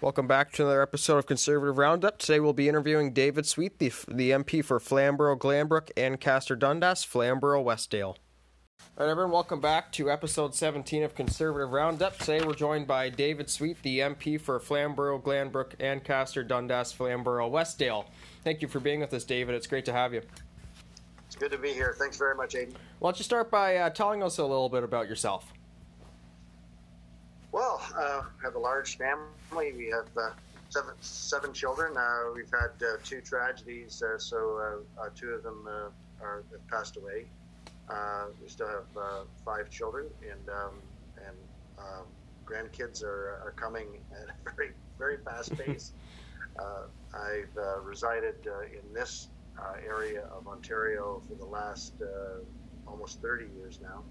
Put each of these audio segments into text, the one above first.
Welcome back to another episode of Conservative Roundup. Today we'll be interviewing David Sweet, the, the MP for Flamborough, Glanbrook, and Ancaster Dundas, Flamborough, Westdale. All right, everyone, welcome back to episode 17 of Conservative Roundup. Today we're joined by David Sweet, the MP for Flamborough, Glanbrook, Ancaster Dundas, Flamborough, Westdale. Thank you for being with us, David. It's great to have you. It's good to be here. Thanks very much, Aidan. Why don't you start by uh, telling us a little bit about yourself? Well, uh, I have a large family. We have uh, seven, seven children. Uh, we've had uh, two tragedies, uh, so uh, two of them are have passed away. we still have five children, and um, and um, grandkids are, are coming at a very very fast pace. I've resided in this area of Ontario for the last almost 30 years now.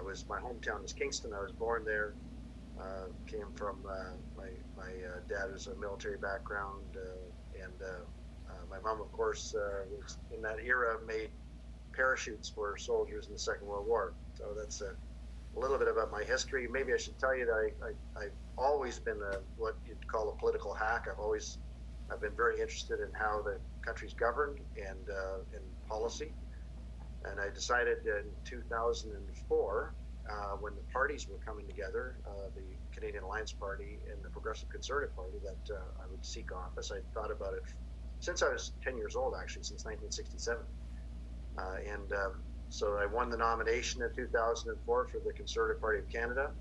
I was my hometown is Kingston. I was born there. Uh, came from uh, my my uh, dad is a military background, uh, and uh, uh, my mom, of course, was in that era made parachutes for soldiers in the Second World War. So that's a, a little bit about my history. Maybe I should tell you that I, I have always been a, what you'd call a political hack. I've always I've been very interested in how the country's governed and in policy. And I decided in 2004, uh, when the parties were coming together, uh, the Canadian Alliance Party and the Progressive Conservative Party, that uh, I would seek office. I thought about it since I was 10 years old, actually, since 1967. Uh, and um, so I won the nomination in 2004 for the Conservative Party of Canada.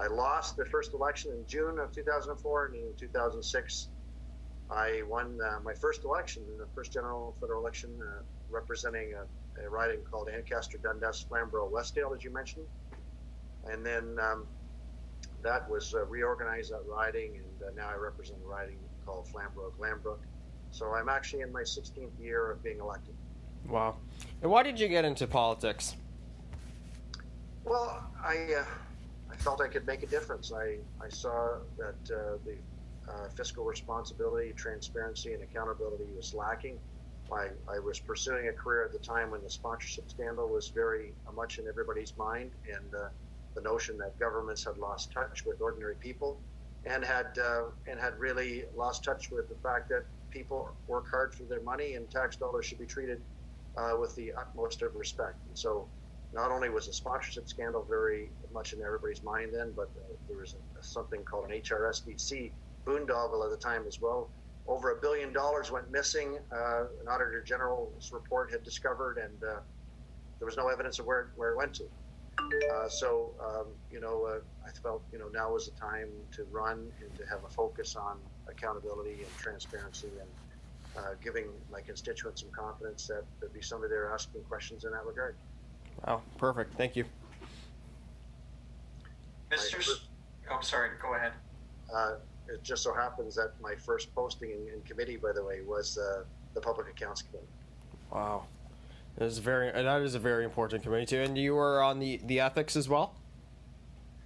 I lost the first election in June of 2004, and in 2006, I won uh, my first election, the first general federal election, uh, representing a a riding called Ancaster Dundas Flamborough Westdale, as you mentioned. And then um, that was uh, reorganized, that riding, and uh, now I represent a riding called Flamborough Glanbrook. So I'm actually in my 16th year of being elected. Wow. And why did you get into politics? Well, I, uh, I felt I could make a difference. I, I saw that uh, the uh, fiscal responsibility, transparency, and accountability was lacking I, I was pursuing a career at the time when the sponsorship scandal was very much in everybody's mind, and uh, the notion that governments had lost touch with ordinary people, and had uh, and had really lost touch with the fact that people work hard for their money, and tax dollars should be treated uh, with the utmost of respect. And so, not only was the sponsorship scandal very much in everybody's mind then, but uh, there was a, something called an HRSDC boondoggle at the time as well over a billion dollars went missing. Uh, an auditor general's report had discovered, and uh, there was no evidence of where, where it went to. Uh, so, um, you know, uh, I felt, you know, now was the time to run and to have a focus on accountability and transparency and uh, giving my constituents some confidence that there'd be somebody there asking questions in that regard. Wow, perfect. Thank you. Mr. oh, sorry, go ahead. It just so happens that my first posting in, in committee, by the way, was uh, the Public Accounts Committee. Wow, that is very that is a very important committee too. And you were on the the ethics as well.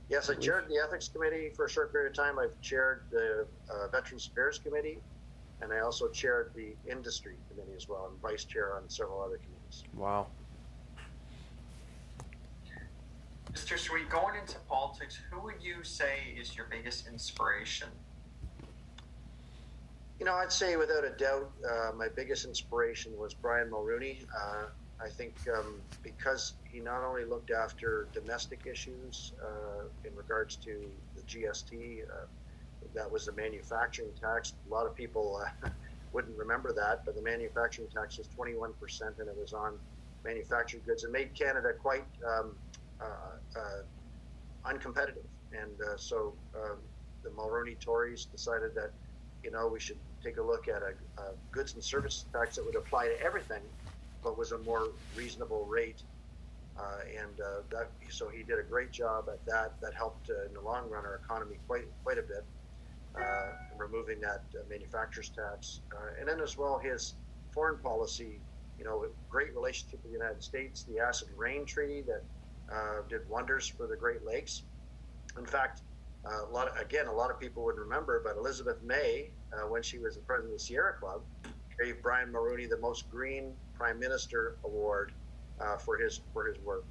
Yes, I chaired the ethics committee for a short period of time. I've chaired the uh, Veterans Affairs Committee, and I also chaired the Industry Committee as well, and vice chair on several other committees. Wow. Mr. Sweet, going into politics, who would you say is your biggest inspiration? Know, I'd say without a doubt, uh, my biggest inspiration was Brian Mulroney. Uh, I think um, because he not only looked after domestic issues uh, in regards to the GST, uh, that was the manufacturing tax. A lot of people uh, wouldn't remember that, but the manufacturing tax was 21%, and it was on manufactured goods. and made Canada quite um, uh, uncompetitive. And so um, the Mulroney Tories decided that you know, we should take a look at a, a goods and services tax that would apply to everything, but was a more reasonable rate. Uh, and uh, that, so he did a great job at that. That helped uh, in the long run our economy quite quite a bit, uh, removing that uh, manufacturer's tax. Uh, and then as well his foreign policy, you know, great relationship with the United States, the Acid Rain Treaty that did wonders for the Great Lakes. In fact, uh, a lot of, again, a lot of people would remember, but Elizabeth May, uh, when she was the president of the Sierra Club, gave Brian Mulroney the most green prime minister award uh, for his for his work.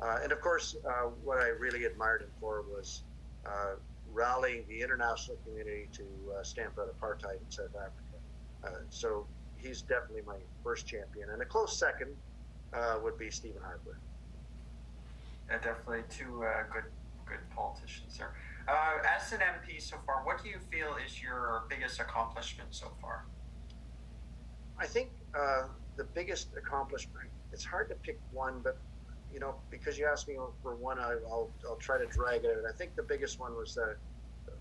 Uh, and of course, uh, what I really admired him for was uh, rallying the international community to uh, stamp out apartheid in South Africa. So he's definitely my first champion, and a close second would be Stephen Harper. Yeah, definitely two good good politicians there. Uh, as an MP so far, what do you feel is your biggest accomplishment so far? I think uh, the biggest accomplishment. It's hard to pick one, but you know, because you asked me for one, I, will I'll try to drag it out. I think the biggest one was that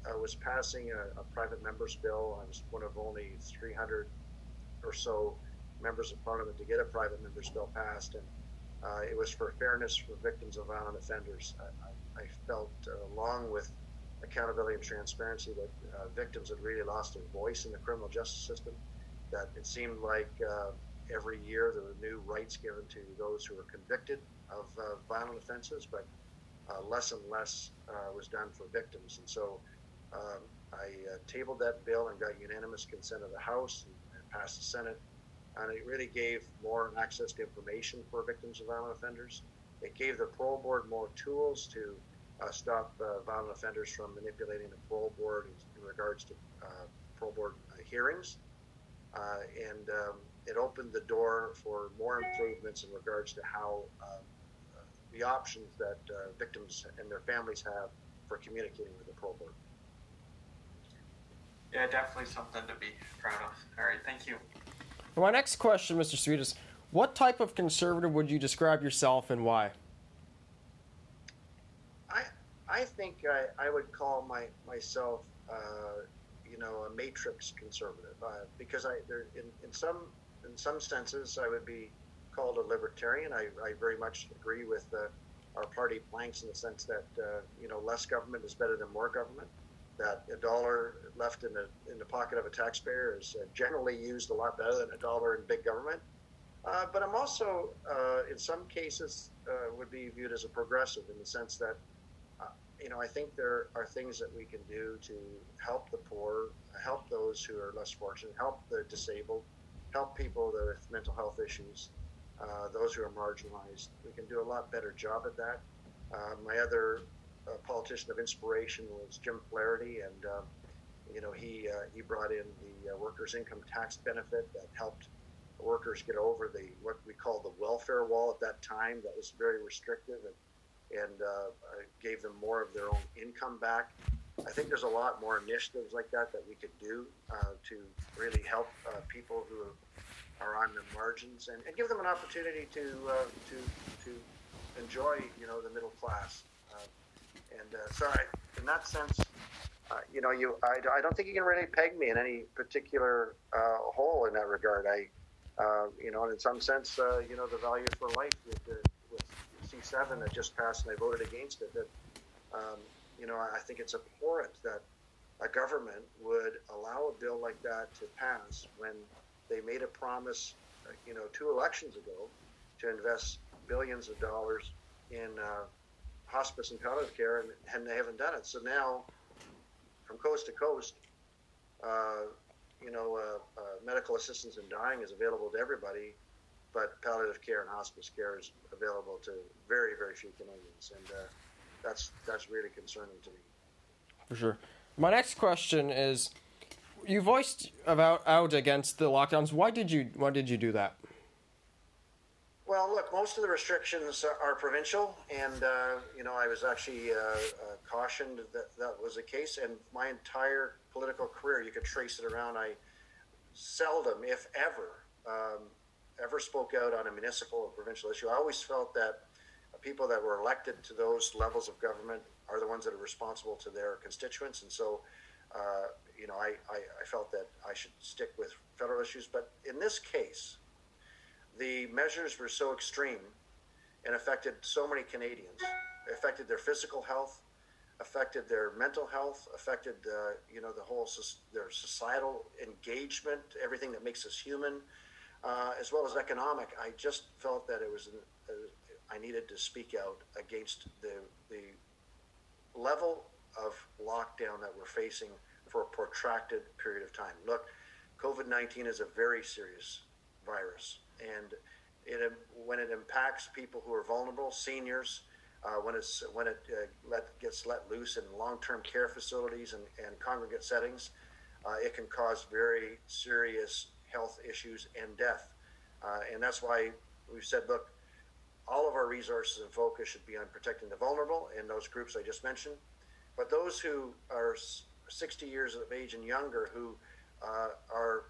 I was passing a, a private member's bill. I was one of only 300 or so members of parliament to get a private member's bill passed, and uh, it was for fairness for victims of violent offenders. I, I, I felt, uh, along with accountability and transparency, that uh, victims had really lost their voice in the criminal justice system. That it seemed like uh, every year there were new rights given to those who were convicted of uh, violent offenses, but uh, less and less was done for victims. And so um, I tabled that bill and got unanimous consent of the House and, and passed the Senate and it really gave more access to information for victims of violent offenders. It gave the parole board more tools to uh, stop uh, violent offenders from manipulating the parole board in, in regards to uh, parole board uh, hearings. Uh, and um, it opened the door for more improvements in regards to how uh, the options that victims and their families have for communicating with the parole board. Yeah, definitely something to be proud of. All right, thank you. My next question, Mr. Sweet, is what type of conservative would you describe yourself and why? I think I, I would call my myself uh, you know a matrix conservative uh, because I there in, in some in some senses I would be called a libertarian. I, I very much agree with uh, our party planks in the sense that uh, you know less government is better than more government that a dollar left in the in the pocket of a taxpayer is uh, generally used a lot better than a dollar in big government. Uh, but I'm also, in some cases, would be viewed as a progressive in the sense that, you know, I think there are things that we can do to help the poor, help those who are less fortunate, help the disabled, help people with mental health issues, uh, those who are marginalized. We can do a lot better job at that. my other a politician of inspiration was Jim Flaherty, and uh, you know he uh, he brought in the uh, workers' income tax benefit that helped workers get over the what we call the welfare wall at that time that was very restrictive and and uh, gave them more of their own income back. I think there's a lot more initiatives like that that we could do uh, to really help uh, people who are on the margins and, and give them an opportunity to to to enjoy you know the middle class. And uh, so, I, in that sense, uh, you know, you I, I don't think you can really peg me in any particular uh, hole in that regard. I, uh, you know, and in some sense, uh, you know, the value for life with, the, with C7 that just passed, and I voted against it. That, um, you know, I think it's abhorrent that a government would allow a bill like that to pass when they made a promise, you know, two elections ago to invest billions of dollars in uh, hospice and palliative care, and, and they haven't done it. So now, from coast to coast, uh, you know, uh, uh, medical assistance in dying is available to everybody, but palliative care and hospice care is available to very, very few Canadians, and uh, that's that's really concerning to me. For sure. My next question is: You voiced about out against the lockdowns. Why did you Why did you do that? Well, look, most of the restrictions are provincial, and uh, you know I was actually uh, uh, cautioned that that was the case. And my entire political career, you could trace it around. I seldom, if ever, um, ever spoke out on a municipal or provincial issue. I always felt that people that were elected to those levels of government are the ones that are responsible to their constituents, and so. Uh, you know, I, I, I felt that I should stick with federal issues, but in this case, the measures were so extreme and affected so many Canadians. It affected their physical health, affected their mental health, affected uh, you know the whole their societal engagement, everything that makes us human, uh, as well as economic. I just felt that it was uh, I needed to speak out against the the level of lockdown that we're facing for a protracted period of time. Look, COVID nineteen is a very serious virus and it, when it impacts people who are vulnerable, seniors, uh, when it's when it uh, let, gets let loose in long-term care facilities and, and congregate settings, uh, it can cause very serious health issues and death. Uh, and that's why we've said, look, all of our resources and focus should be on protecting the vulnerable and those groups I just mentioned. But those who are 60 years of age and younger who uh, are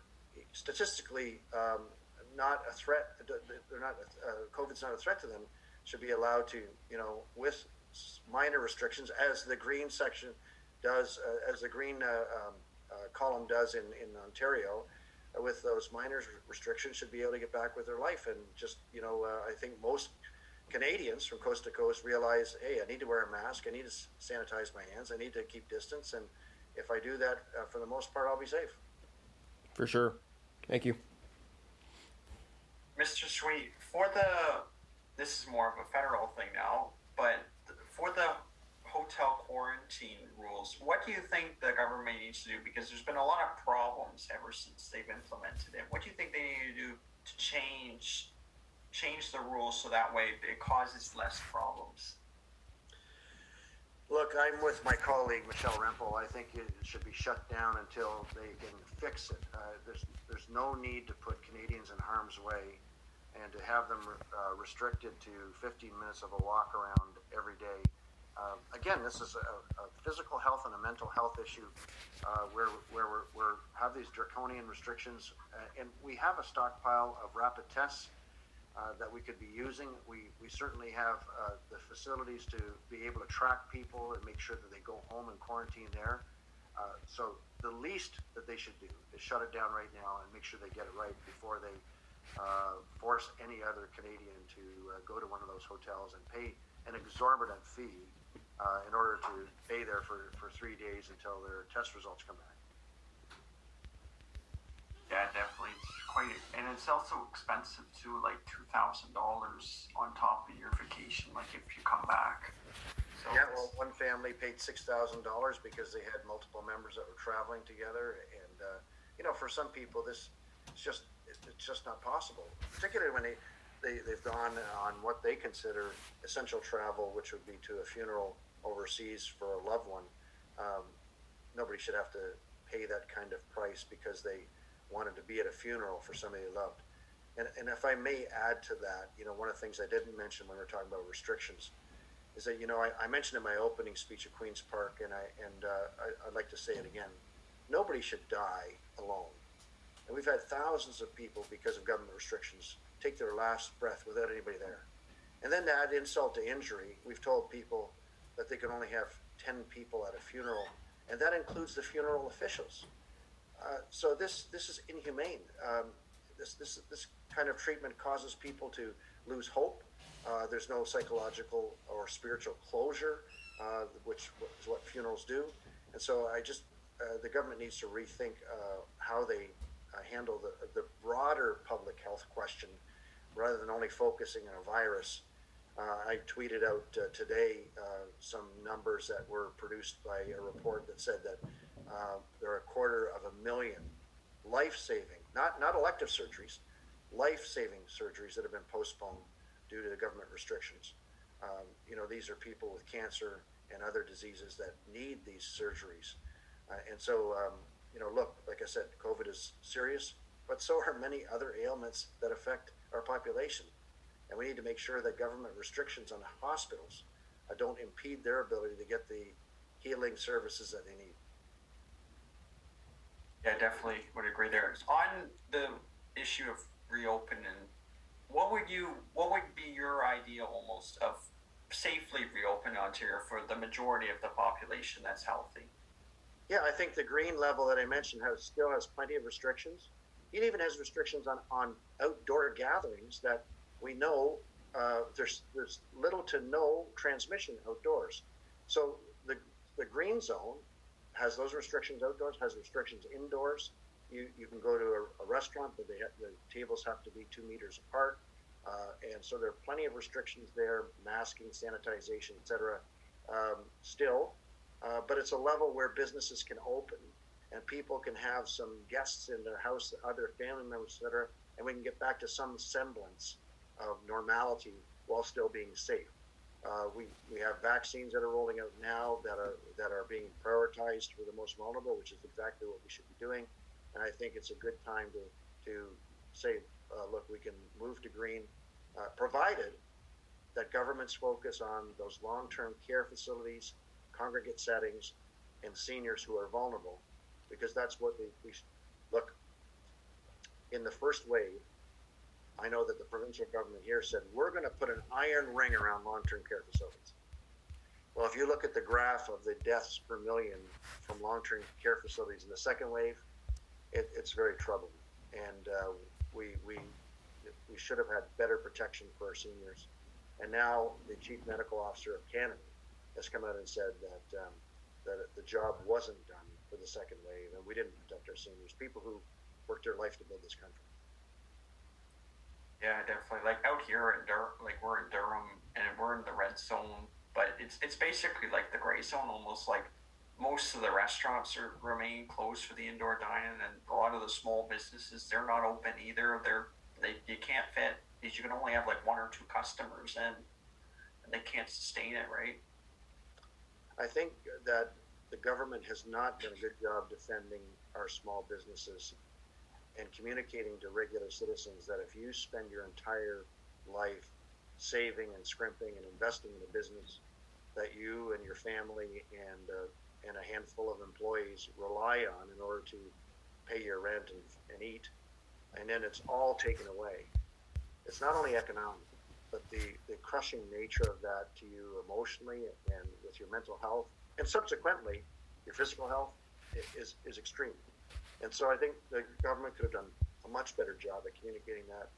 statistically um, not a threat, they're not, uh, COVID's not a threat to them, should be allowed to, you know, with minor restrictions, as the green section does, uh, as the green uh, um, uh, column does in, in Ontario, with those minor restrictions, should be able to get back with their life. And just, you know, I think most Canadians from coast to coast realize, hey, I need to wear a mask, I need to sanitize my hands, I need to keep distance, and if I do that, uh, for the most part, I'll be safe. For sure. Thank you. Mr. Sweet, for the this is more of a federal thing now, but for the hotel rules, what do you think the government needs to do? Because there's been a lot of problems ever since they've implemented it. What do you think they need to do to change change the rules so that way it causes less problems? Look, I'm with my colleague Michelle Rempel. I think it should be shut down until they can fix it. Uh, there's there's no need to put Canadians in harm's way and to have them uh, restricted to 15 minutes of a walk around every day. Uh, again, this is a, a, physical health and a mental health issue uh, where, where we're, have these draconian restrictions. Uh, and we have a stockpile of rapid tests uh, that we could be using. We, we certainly have uh, the facilities to be able to track people and make sure that they go home and quarantine there. so the least that they should do is shut it down right now and make sure they get it right before they uh, force any other Canadian to uh, go to one of those hotels and pay an exorbitant fee uh, in order to stay there for, for three days until their test results come back. Yeah, definitely. It's quite, and it's also expensive too, like two thousand dollars on top of your vacation, like if you come back. So yeah, well, one family paid six thousand dollars because they had multiple members that were traveling together, and uh, you know, for some people, this it's just it's just not possible, particularly when they, they, they've gone on what they consider essential travel, which would be to a funeral overseas for a loved one. Um, nobody should have to pay that kind of price because they wanted to be at a funeral for somebody they loved. And, and if I may add to that, you know, one of the things I didn't mention when we are talking about restrictions is that, you know, I, I mentioned in my opening speech at Queen's Park, and, I, and uh, I, I'd like to say it again nobody should die alone. And we've had thousands of people, because of government restrictions, take their last breath without anybody there. And then to add insult to injury, we've told people that they can only have 10 people at a funeral, and that includes the funeral officials. Uh, so this, this is inhumane. Um, this, this, this kind of treatment causes people to lose hope. Uh, there's no psychological or spiritual closure, uh, which is what funerals do. And so I just, uh, the government needs to rethink uh, how they uh, handle the, the broader public health question rather than only focusing on a virus. Uh, I tweeted out uh, today uh, some numbers that were produced by a report that said that uh, there are a quarter of a million life-saving, not not elective surgeries, life-saving surgeries that have been postponed due to government restrictions. Um, you know, these are people with cancer and other diseases that need these surgeries, uh, and so um, you know, look, like I said, COVID is serious, but so are many other ailments that affect our population. And we need to make sure that government restrictions on hospitals uh, don't impede their ability to get the healing services that they need. Yeah, definitely would agree there. On the issue of reopening, what would you, what would be your idea almost of safely reopen Ontario for the majority of the population that's healthy? Yeah, I think the green level that I mentioned has still has plenty of restrictions. It even has restrictions on, on outdoor gatherings that we know uh, there's there's little to no transmission outdoors. So the the green zone has those restrictions outdoors, has restrictions indoors. You, you can go to a, a restaurant, but they the tables have to be two meters apart. Uh, and so there are plenty of restrictions there, masking, sanitization, etc. Um, still, uh, but it's a level where businesses can open and people can have some guests in their house, other family members, etc., and we can get back to some semblance of normality while still being safe. Uh, we, we have vaccines that are rolling out now that are that are being prioritized for the most vulnerable, which is exactly what we should be doing. And I think it's a good time to to say, uh, look, we can move to green, uh, provided that governments focus on those long-term care facilities, congregate settings, and seniors who are vulnerable, because that's what we, we look. In the first wave, I know that the provincial government here said we're going to put an iron ring around long-term care facilities. Well, if you look at the graph of the deaths per million from long-term care facilities in the second wave, it, it's very troubling, and uh, we we we should have had better protection for our seniors. And now the chief medical officer of Canada has come out and said that um, that the job wasn't done for the second wave, and we didn't protect our seniors, people who worked their life to build this country. Yeah, definitely. Like out here in Dur, like we're in Durham and we're in the red zone, but it's it's basically like the gray zone, almost like most of the restaurants are remaining closed for the indoor dining, and a lot of the small businesses they're not open either. They're they you can't fit because you can only have like one or two customers, and, and they can't sustain it, right? I think that the government has not done a good job defending our small businesses and communicating to regular citizens that if you spend your entire life saving and scrimping and investing in a business that you and your family and uh, and a handful of employees rely on in order to pay your rent and, and eat, and then it's all taken away. It's not only economic, but the, the crushing nature of that to you emotionally and with your mental health, and subsequently your physical health is, is extreme. And so I think the government could have done a much better job at communicating that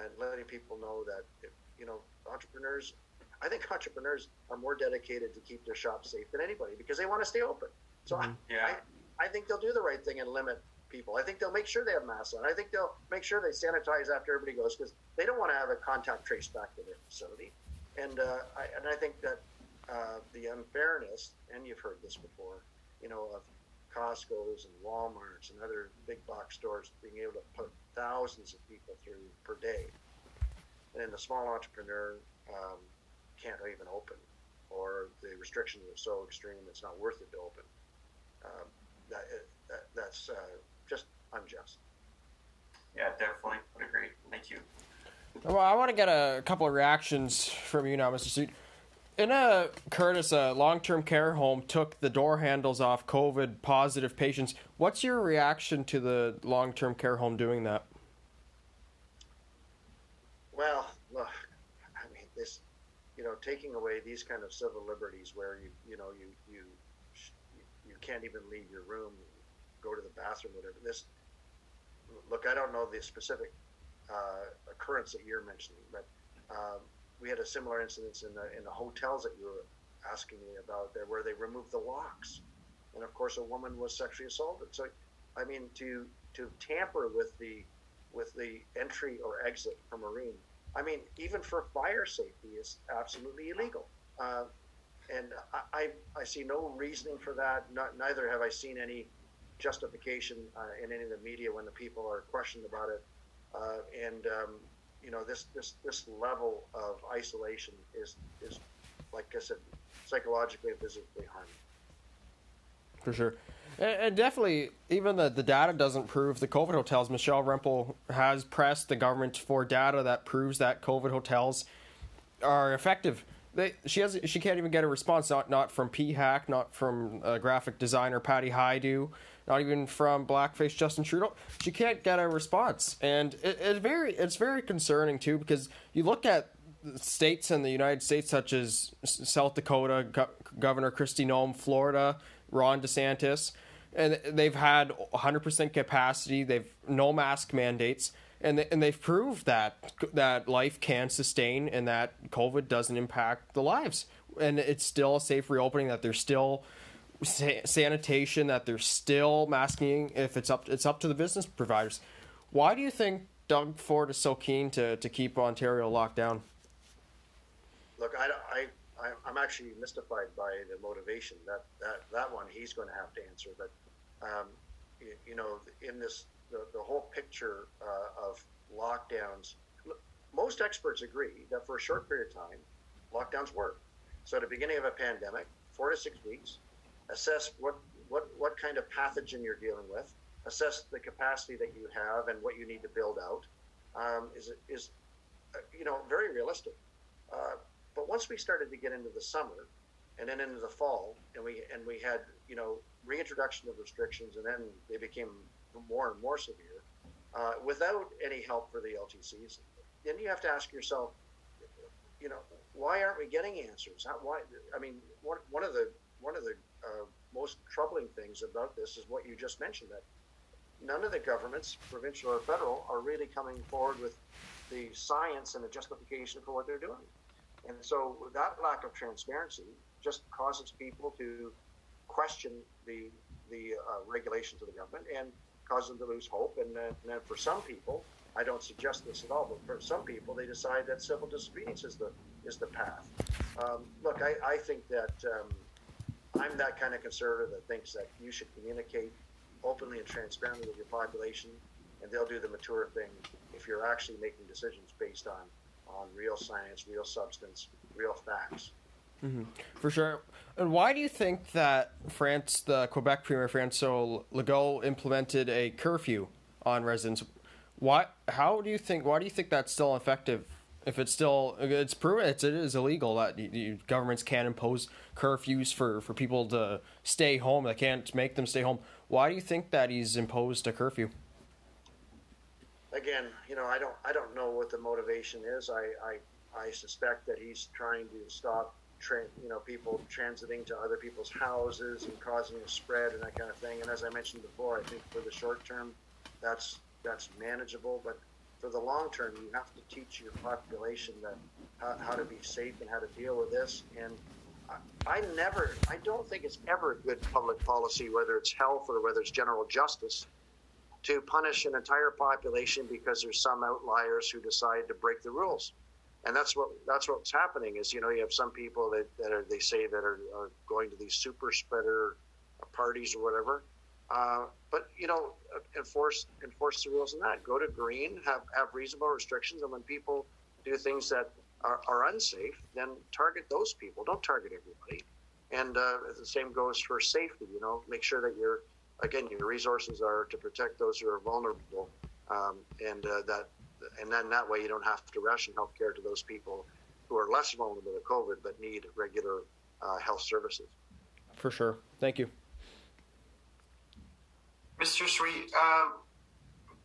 and letting people know that, if, you know, entrepreneurs, I think entrepreneurs are more dedicated to keep their shops safe than anybody because they want to stay open. So mm-hmm. yeah. I, I think they'll do the right thing and limit people. I think they'll make sure they have masks on. I think they'll make sure they sanitize after everybody goes because they don't want to have a contact trace back to their facility. And uh, I, and I think that uh, the unfairness, and you've heard this before, you know, of Costco's and Walmart's and other big box stores being able to put thousands of people through per day. And then the small entrepreneur um, can't even open, or the restrictions are so extreme it's not worth it to open. Um, that, that, that's uh, just unjust. Yeah, definitely would agree. Thank you. Well, I want to get a couple of reactions from you now, Mr. Sweet in a Curtis, a long-term care home took the door handles off COVID positive patients. What's your reaction to the long-term care home doing that? Well, look, I mean, this, you know, taking away these kind of civil liberties where you, you know, you you you can't even leave your room, go to the bathroom, whatever. This, look, I don't know the specific uh, occurrence that you're mentioning, but. Um, we had a similar incident in the in the hotels that you were asking me about there, where they removed the locks, and of course a woman was sexually assaulted. So, I mean, to to tamper with the with the entry or exit from marine, I mean, even for fire safety is absolutely illegal. Uh, and I, I, I, see no reasoning for that. Not, neither have I seen any justification uh, in any of the media when the people are questioned about it. Uh, and um, you know this this this level of isolation is is like I said, psychologically and physically harming. For sure. And, definitely, even the, the data doesn't prove the COVID hotels. Michelle Rempel has pressed the government for data that proves that COVID hotels are effective. They, she has she can't even get a response not not from PHAC, not from uh, graphic designer Patty Hajdu, not even from blackface Justin Trudeau. She can't get a response, and it, it's very it's very concerning too because you look at states in the United States such as South Dakota, Go- Governor Kristi Noem, Florida, Ron DeSantis, and they've had 100% capacity. They've no mask mandates. And, they, and they've proved that that life can sustain and that COVID doesn't impact the lives and it's still a safe reopening that there's still sanitation that they're still masking if it's up it's up to the business providers. Why do you think Doug Ford is so keen to, to keep Ontario locked down? Look, I, I, I am actually mystified by the motivation that, that that one he's going to have to answer. But um, you, you, know, in this the, the whole picture uh, of lockdowns, most experts agree that for a short period of time, lockdowns work So at the beginning of a pandemic, four to six weeks, assess what, what, what kind of pathogen you're dealing with, assess the capacity that you have and what you need to build out um, is, is uh, you know, very realistic. Uh, but once we started to get into the summer and then into the fall and we, and we had, you know, reintroduction of restrictions and then they became more and more severe uh, without any help for the LTCs, then you have to ask yourself, you know, why aren't we getting answers? How, why? I mean, one, one of the one of the uh, most troubling things about this is what you just mentioned that none of the governments, provincial or federal, are really coming forward with the science and the justification for what they're doing. And so that lack of transparency just causes people to question the the uh, regulations of the government and causes them to lose hope. And, uh, and then for some people, I don't suggest this at all, but for some people, they decide that civil disobedience is the is the path. Um, look, I, I think that um, I'm that kind of conservative that thinks that you should communicate openly and transparently with your population, and they'll do the mature thing if you're actually making decisions based on on real science, real substance, real facts. Mm-hmm. For sure. And why do you think that France, the Quebec Premier François Legault, implemented a curfew on residents? Why? How do you think? Why do you think that's still effective? If it's still, it's proven it's, it is illegal that you, you, governments can't impose curfews for, for people to stay home. They can't make them stay home. Why do you think that he's imposed a curfew? Again, you know, I don't I don't know what the motivation is. I I, I suspect that he's trying to stop Tra- you know, people transiting to other people's houses and causing a spread and that kind of thing. And as I mentioned before, I think for the short term, that's that's manageable. But for the long term, you have to teach your population that how, how to be safe and how to deal with this. And I, I never, I don't think it's ever a good public policy, whether it's health or whether it's general justice, to punish an entire population because there's some outliers who decide to break the rules and that's what that's what's happening is you know you have some people that, that are they say that are, are going to these super spreader parties or whatever uh, but you know enforce enforce the rules in that go to green have have reasonable restrictions and when people do things that are, are unsafe then target those people don't target everybody and uh, the same goes for safety you know make sure that your again your resources are to protect those who are vulnerable um, and uh, that and then that way you don't have to ration health care to those people who are less vulnerable to COVID but need regular uh, health services. For sure. Thank you. Mr. Sweet, uh,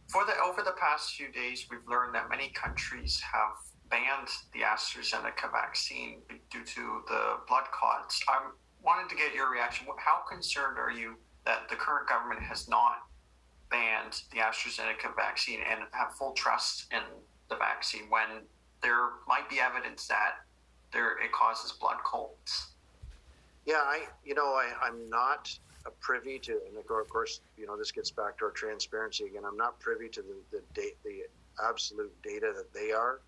for the over the past few days, we've learned that many countries have banned the AstraZeneca vaccine due to the blood clots. I wanted to get your reaction. How concerned are you that the current government has not banned the AstraZeneca vaccine and have full trust in the vaccine when there might be evidence that there it causes blood clots. Yeah, I you know I, I'm not privy to, and of course you know this gets back to our transparency again. I'm not privy to the the, date, the absolute data that they are.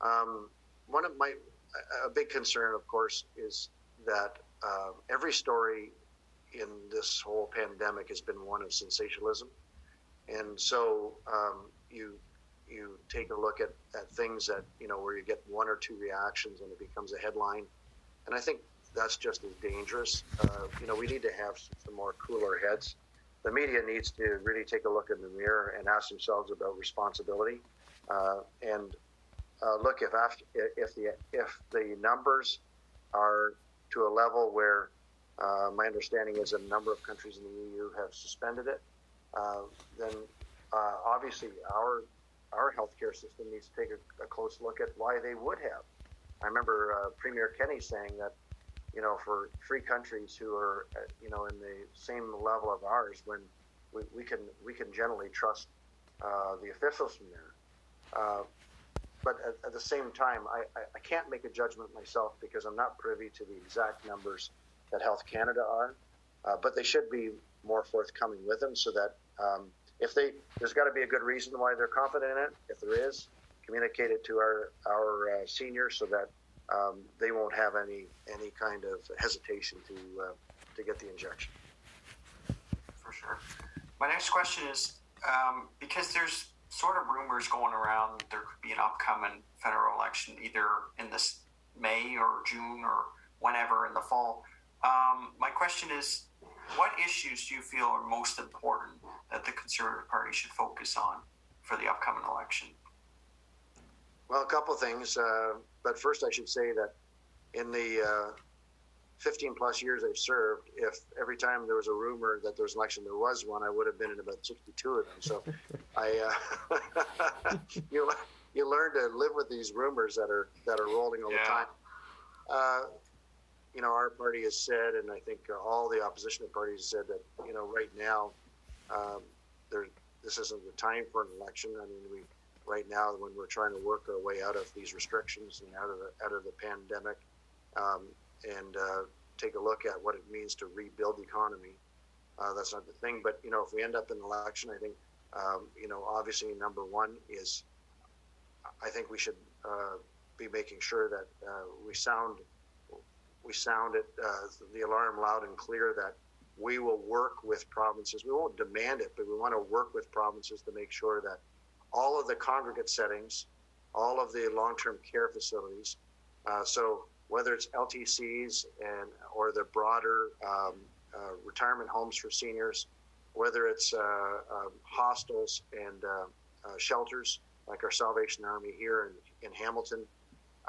Um, one of my a big concern, of course, is that uh, every story in this whole pandemic has been one of sensationalism. And so um, you you take a look at, at things that you know where you get one or two reactions and it becomes a headline, and I think that's just as dangerous. Uh, you know, we need to have some more cooler heads. The media needs to really take a look in the mirror and ask themselves about responsibility. Uh, and uh, look, if after, if the if the numbers are to a level where uh, my understanding is a number of countries in the EU have suspended it, uh, then uh, obviously our our healthcare system needs to take a, a, close look at why they would have. I remember Premier Kenney saying that, you know, for free countries who are, uh, you know, in the same level of ours, when we, we can we can generally trust uh, the officials from there. Uh, but at, at, the same time, I, I, I, can't make a judgment myself because I'm not privy to the exact numbers that Health Canada are. but they should be more forthcoming with them so that um, if they, there's got to be a good reason why they're confident in it. If there is, communicate it to our our uh, seniors so that um, they won't have any any kind of hesitation to uh, to get the injection. For sure. My next question is um, because there's sort of rumors going around there could be an upcoming federal election either in this May or June or whenever in the fall. Um, my question is, what issues do you feel are most important that the Conservative Party should focus on for the upcoming election? Well, a couple of things. Uh, but first, I should say that in the uh, 15 plus years I've served, if every time there was a rumor that there was an election, there was one, I would have been in about 62 of them. So I, uh, you, you learn to live with these rumors that are that are rolling all yeah. the time. Uh, you know, our party has said, and I think all the opposition parties said that, you know, right now, um, there, this isn't the time for an election. I mean, we right now when we're trying to work our way out of these restrictions and out of the out of the pandemic, um, and uh, take a look at what it means to rebuild the economy. Uh, that's not the thing, but you know, if we end up in an election, I think um, you know, obviously, number one is I think we should uh, be making sure that uh, we sound we sound it uh, the alarm loud and clear that we will work with provinces. We won't demand it, but we want to work with provinces to make sure that all of the congregate settings, all of the long-term care facilities. Uh, so whether it's LTCs and or the broader um, uh, retirement homes for seniors, whether it's uh, um, hostels and uh, uh, shelters like our Salvation Army here in, in Hamilton,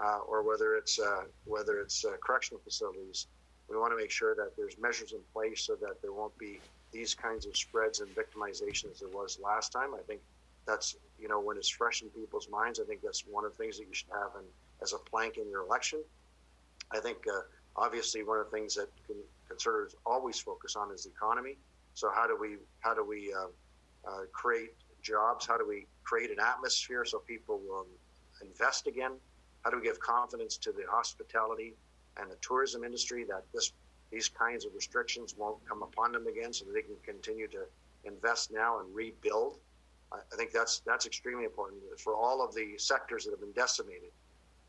uh, or whether it's whether it's correctional facilities, we want to make sure that there's measures in place so that there won't be these kinds of spreads and victimization as there was last time. I think that's you know when it's fresh in people's minds. I think that's one of the things that you should have in, as a plank in your election. I think uh, obviously one of the things that conservatives always focus on is the economy. So how do we how do we uh, uh, create jobs? How do we create an atmosphere so people will invest again? How do we give confidence to the hospitality and the tourism industry that this these kinds of restrictions won't come upon them again, so that they can continue to invest now and rebuild? I think that's that's extremely important for all of the sectors that have been decimated.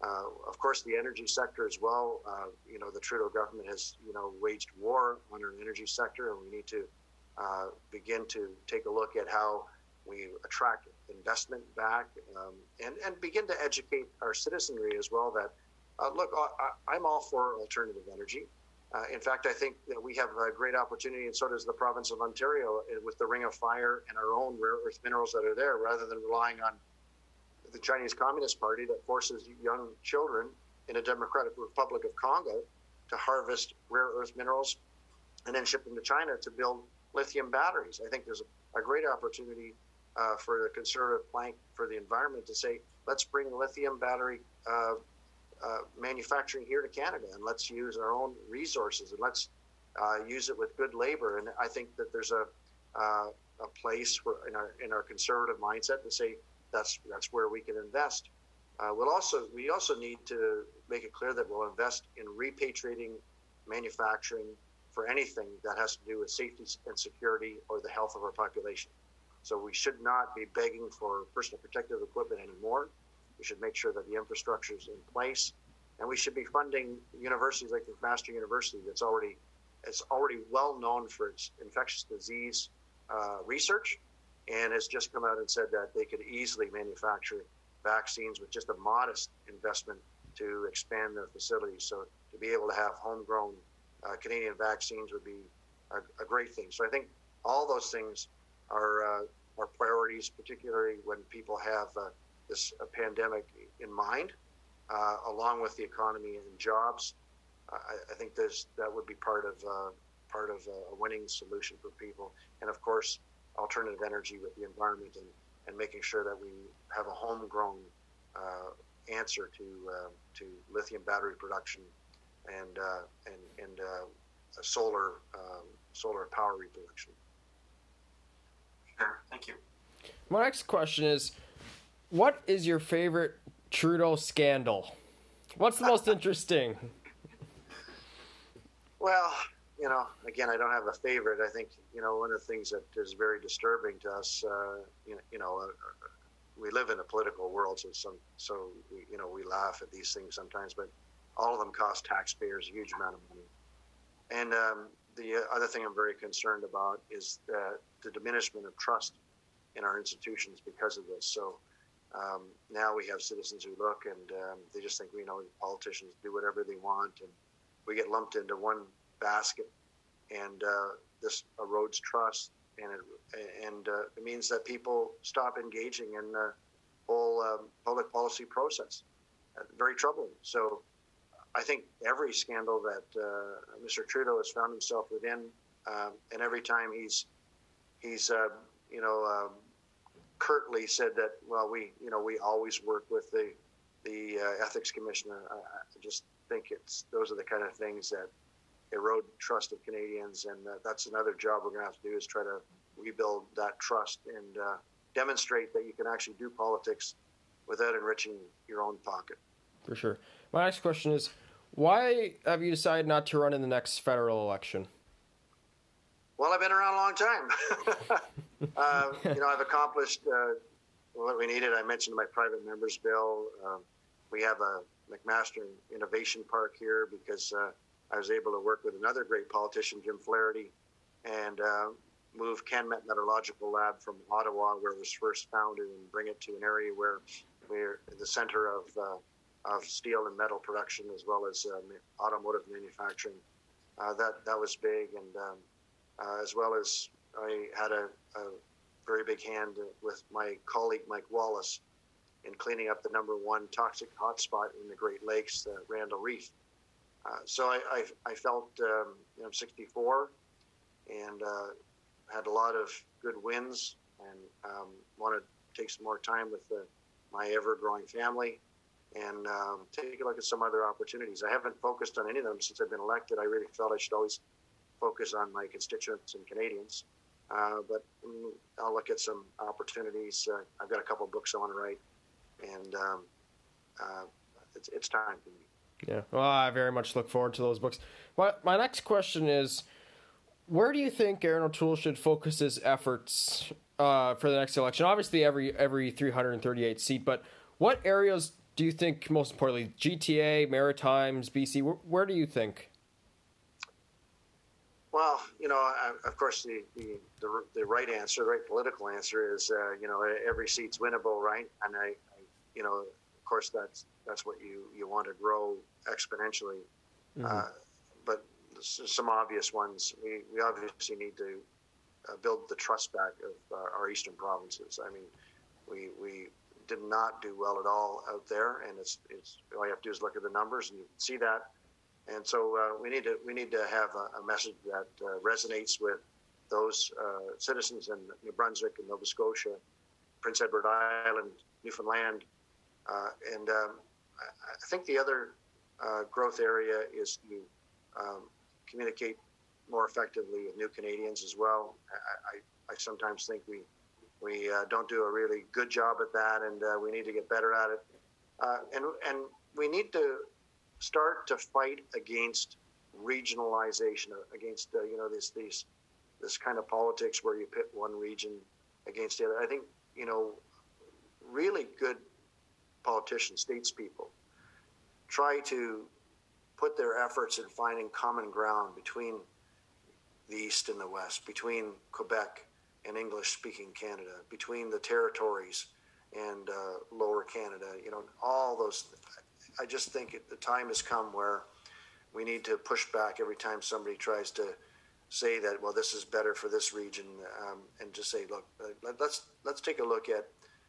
Uh, of course, the energy sector as well. Uh, you know, the Trudeau government has you know waged war on our energy sector, and we need to uh, begin to take a look at how we attract investment back um, and and begin to educate our citizenry as well. That uh, look, I, I'm all for alternative energy. Uh, in fact, I think that we have a great opportunity, and so does the province of Ontario, uh, with the Ring of Fire and our own rare earth minerals that are there, rather than relying on the Chinese Communist Party that forces young children in a Democratic Republic of Congo to harvest rare earth minerals and then ship them to China to build lithium batteries. I think there's a, a great opportunity uh, for the conservative plank for the environment to say, let's bring lithium battery uh, uh, manufacturing here to Canada, and let's use our own resources, and let's uh, use it with good labor. And I think that there's a uh, a place in our in our conservative mindset to say that's that's where we can invest. Uh, we'll also we also need to make it clear that we'll invest in repatriating manufacturing for anything that has to do with safety and security or the health of our population. So we should not be begging for personal protective equipment anymore. We should make sure that the infrastructure is in place, and we should be funding universities like McMaster University, that's already it's already well known for its infectious disease uh, research, and has just come out and said that they could easily manufacture vaccines with just a modest investment to expand their facilities. So to be able to have homegrown uh, Canadian vaccines would be a, a, great thing. So I think all those things are uh, are priorities, particularly when people have uh, this pandemic in mind, uh, along with the economy and jobs. I, I, think there's that would be part of uh, part of a winning solution for people, and of course, alternative energy with the environment and, and making sure that we have a homegrown uh, answer to uh, to lithium battery production and uh, and and solar um, solar power reproduction. Sure, thank you. My next question is what is your favorite Trudeau scandal? What's the most interesting? Well, you know, again, I don't have a favorite. I think you know one of the things that is very disturbing to us. Uh, you know, you know uh, we live in a political world, so some, so we, you know we laugh at these things sometimes, but all of them cost taxpayers a huge amount of money. And um, the other thing I'm very concerned about is the diminishment of trust in our institutions because of this. So um, now we have citizens who look and um, they just think, you know, politicians do whatever they want and we get lumped into one basket, and uh, this erodes trust, and it, and uh, it means that people stop engaging in the whole um, public policy process. Uh, very troubling. So. I think every scandal that uh, Mr. Trudeau has found himself within, um, and every time he's he's uh, you know um, curtly said that well we you know we always work with the the uh, ethics commissioner. I, I, just think it's those are the kind of things that erode trust of Canadians, and uh, that's another job we're going to have to do is try to rebuild that trust and uh, demonstrate that you can actually do politics without enriching your own pocket. For sure. My next question is, why have you decided not to run in the next federal election? Well, I've been around a long time. uh, you know, I've accomplished uh, what we needed. I mentioned my private members bill. Um, we have a McMaster Innovation Park here because uh, I was able to work with another great politician, Jim Flaherty, and uh, move CanMet Metallurgical Lab from Ottawa, where it was first founded, and bring it to an area where we're in the center of uh, of steel and metal production as well as uh, automotive manufacturing. that that was big, and um, uh, as well as I had a, a, very big hand with my colleague Mike Wallace in cleaning up the number one toxic hotspot in the Great Lakes, the Randle Reef. Uh, so I, I, I felt um, you know, I'm 64 and uh, had a lot of good wins and um, want to take some more time with the, my ever growing family and um, take a look at some other opportunities. I haven't focused on any of them since I've been elected. I really felt I should always focus on my constituents and Canadians. Uh, but mm, I'll look at some opportunities. Uh, I've got a couple books I want to write, and um, uh, it's, it's time for me. Yeah, well, I very much look forward to those books. My, my next question is where do you think Erin O'Toole should focus his efforts uh, for the next election? Obviously, every every 338 seat, but what areas do you think most importantly, GTA, Maritimes, BC? Where do you think? Well, you know, of course, the, the, the, the, right answer, the right political answer is, uh, you know, every seat's winnable, right? And I, I, you know, of course, that's that's what you, you want to grow exponentially. Mm-hmm. Uh, but some obvious ones, we, we obviously need to uh, build the trust back of uh, our eastern provinces. I mean, we, we did not do well at all out there, and it's, it's all you have to do is look at the numbers, and you can see that and so uh, we need to we need to have a, a message that uh, resonates with those uh, citizens in New Brunswick and Nova Scotia, Prince Edward Island, Newfoundland, uh, and um, I think the other uh, growth area is to um, communicate more effectively with new Canadians as well. I, I, I sometimes think we we uh, don't do a really good job at that, and we need to get better at it. and and we need to start to fight against regionalization, against uh, you know this these this kind of politics where you pit one region against the other. I think you know really good politicians, statespeople, try to put their efforts in finding common ground between the East and the West, between Quebec and English-speaking Canada, between the territories and uh, Lower Canada. You know, all those. I just think the time has come where we need to push back every time somebody tries to say that well this is better for this region um, and just say look uh, let's let's take a look at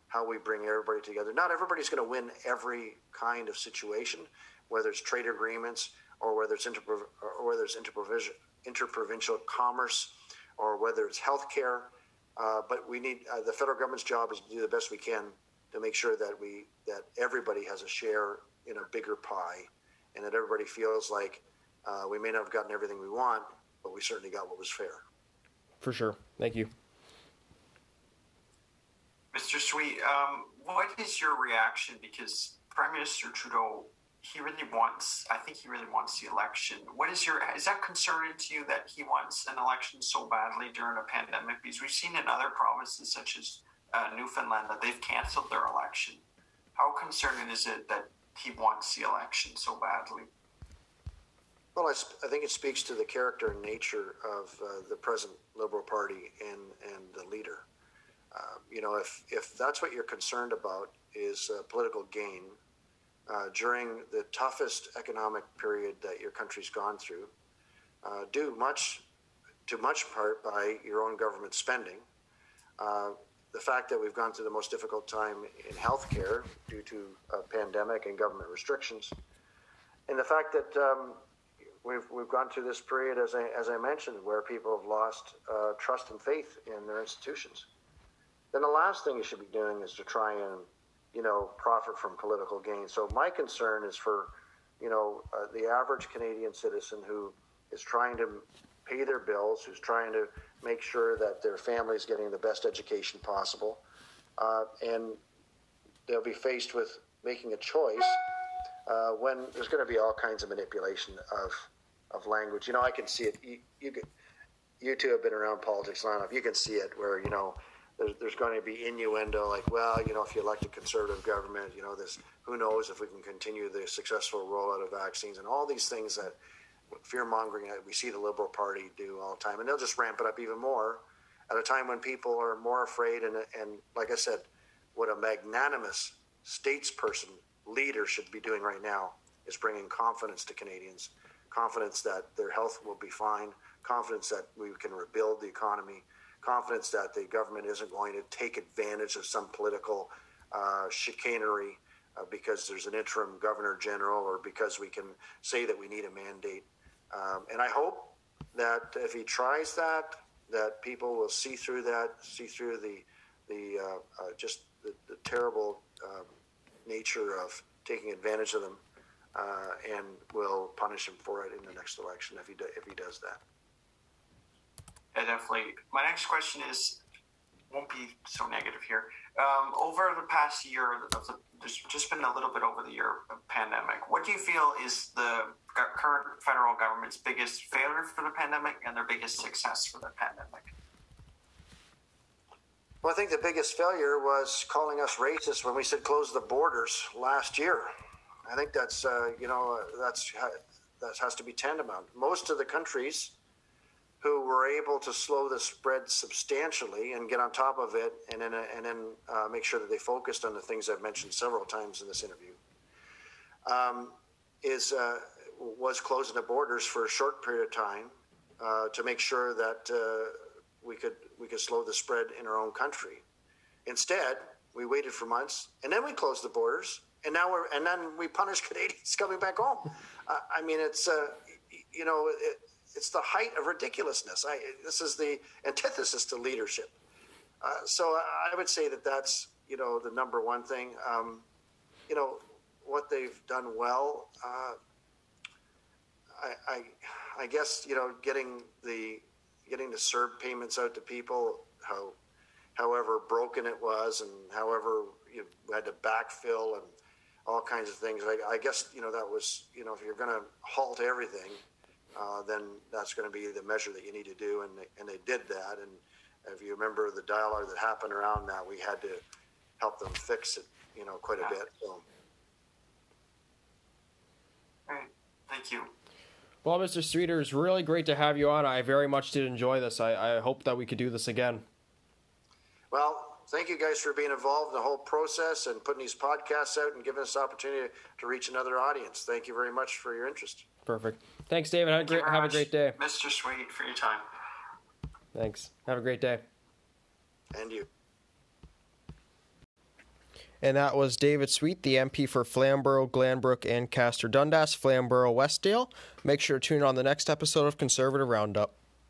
how we bring everybody together. Not everybody's going to win every kind of situation whether it's trade agreements or whether it's inter or whether it's interprovincial commerce or whether it's healthcare uh, but we need uh, the federal government's job is to do the best we can to make sure that we that everybody has a share in a bigger pie, and that everybody feels like uh, we may not have gotten everything we want, but we certainly got what was fair. For sure. Thank you. Mr. Sweet, um, what is your reaction? Because Prime Minister Trudeau, he really wants, I think he really wants the election. What is your, is that concerning to you that he wants an election so badly during a pandemic? Because we've seen in other provinces, such as uh, Newfoundland, that they've canceled their election. How concerning is it that he wants the election so badly? Well, I, I think it speaks to the character and nature of uh, the present Liberal Party and, and the leader. Uh, you know, if, if that's what you're concerned about is uh, political gain, uh, during the toughest economic period that your country's gone through, uh, due much to much part by your own government spending. Uh, the fact that we've gone through the most difficult time in healthcare due to a pandemic and government restrictions, and the fact that um, we've we've gone through this period, as I as I mentioned, where people have lost uh, trust and faith in their institutions. Then the last thing you should be doing is to try and you know profit from political gain. So my concern is for you know uh, the average Canadian citizen who is trying to pay their bills, who's trying to make sure that their family is getting the best education possible, uh, and they'll be faced with making a choice uh, when there's going to be all kinds of manipulation of of language. You know, I can see it. You, you, you two have been around politics long enough. You can see it where you know there's, there's going to be innuendo like, well, you know, if you elect a conservative government, you know, this who knows if we can continue the successful rollout of vaccines and all these things that fear mongering that we see the Liberal Party do all the time, and they'll just ramp it up even more at a time when people are more afraid. And and like I said, what a magnanimous statesperson leader should be doing right now is bringing confidence to Canadians, confidence that their health will be fine, confidence that we can rebuild the economy, confidence that the government isn't going to take advantage of some political uh, chicanery uh, because there's an interim governor general or because we can say that we need a mandate. Um, and I hope that if he tries that, that people will see through that, see through the the uh, uh, just the, the terrible um, nature of taking advantage of them, uh, and will punish him for it in the next election if he do, if he does that. Yeah, definitely. My next question is won't be so negative here. Um, over the past year, of the, there's just been a little bit over the year of pandemic. What do you feel is the current federal government's biggest failure for the pandemic and their biggest success for the pandemic? Well, I think the biggest failure was calling us racist when we said close the borders last year. I think that's uh, you know that's that has to be tantamount. Most of the countries who were able to slow the spread substantially and get on top of it, and then and then uh, make sure that they focused on the things I've mentioned several times in this interview. Um, is uh, was closing the borders for a short period of time uh, to make sure that uh, we could we could slow the spread in our own country. Instead, we waited for months, and then we closed the borders, and now we're and then we punish Canadians coming back home. I mean, it's uh, you know. It, it's the height of ridiculousness. I, this is the antithesis to leadership. Uh, so I would say that that's you know the number one thing. Um, you know what they've done well. Uh, I, I, I guess you know getting the getting the CERB payments out to people, how however broken it was, and however you had to backfill and all kinds of things. I, I guess you know that was you know if you're going to halt everything uh, then that's going to be the measure that you need to do. And they, and they did that. And if you remember the dialogue that happened around that, we had to help them fix it, you know, quite a bit. So. All right. Thank you. Well, Mr. Streeter, it's really great to have you on. I very much did enjoy this. I, I hope that we could do this again. Well, thank you guys for being involved in the whole process and putting these podcasts out and giving us the opportunity to reach another audience. Thank you very much for your interest. Perfect. Thanks, David. Have, Thank a, great, have a great day. Mr. Sweet, for your time. Thanks. Have a great day. And you. And that was David Sweet, the MP for Flamborough, Glanbrook, Ancaster Dundas, Flamborough, Westdale. Make sure to tune in on the next episode of Conservative Roundup.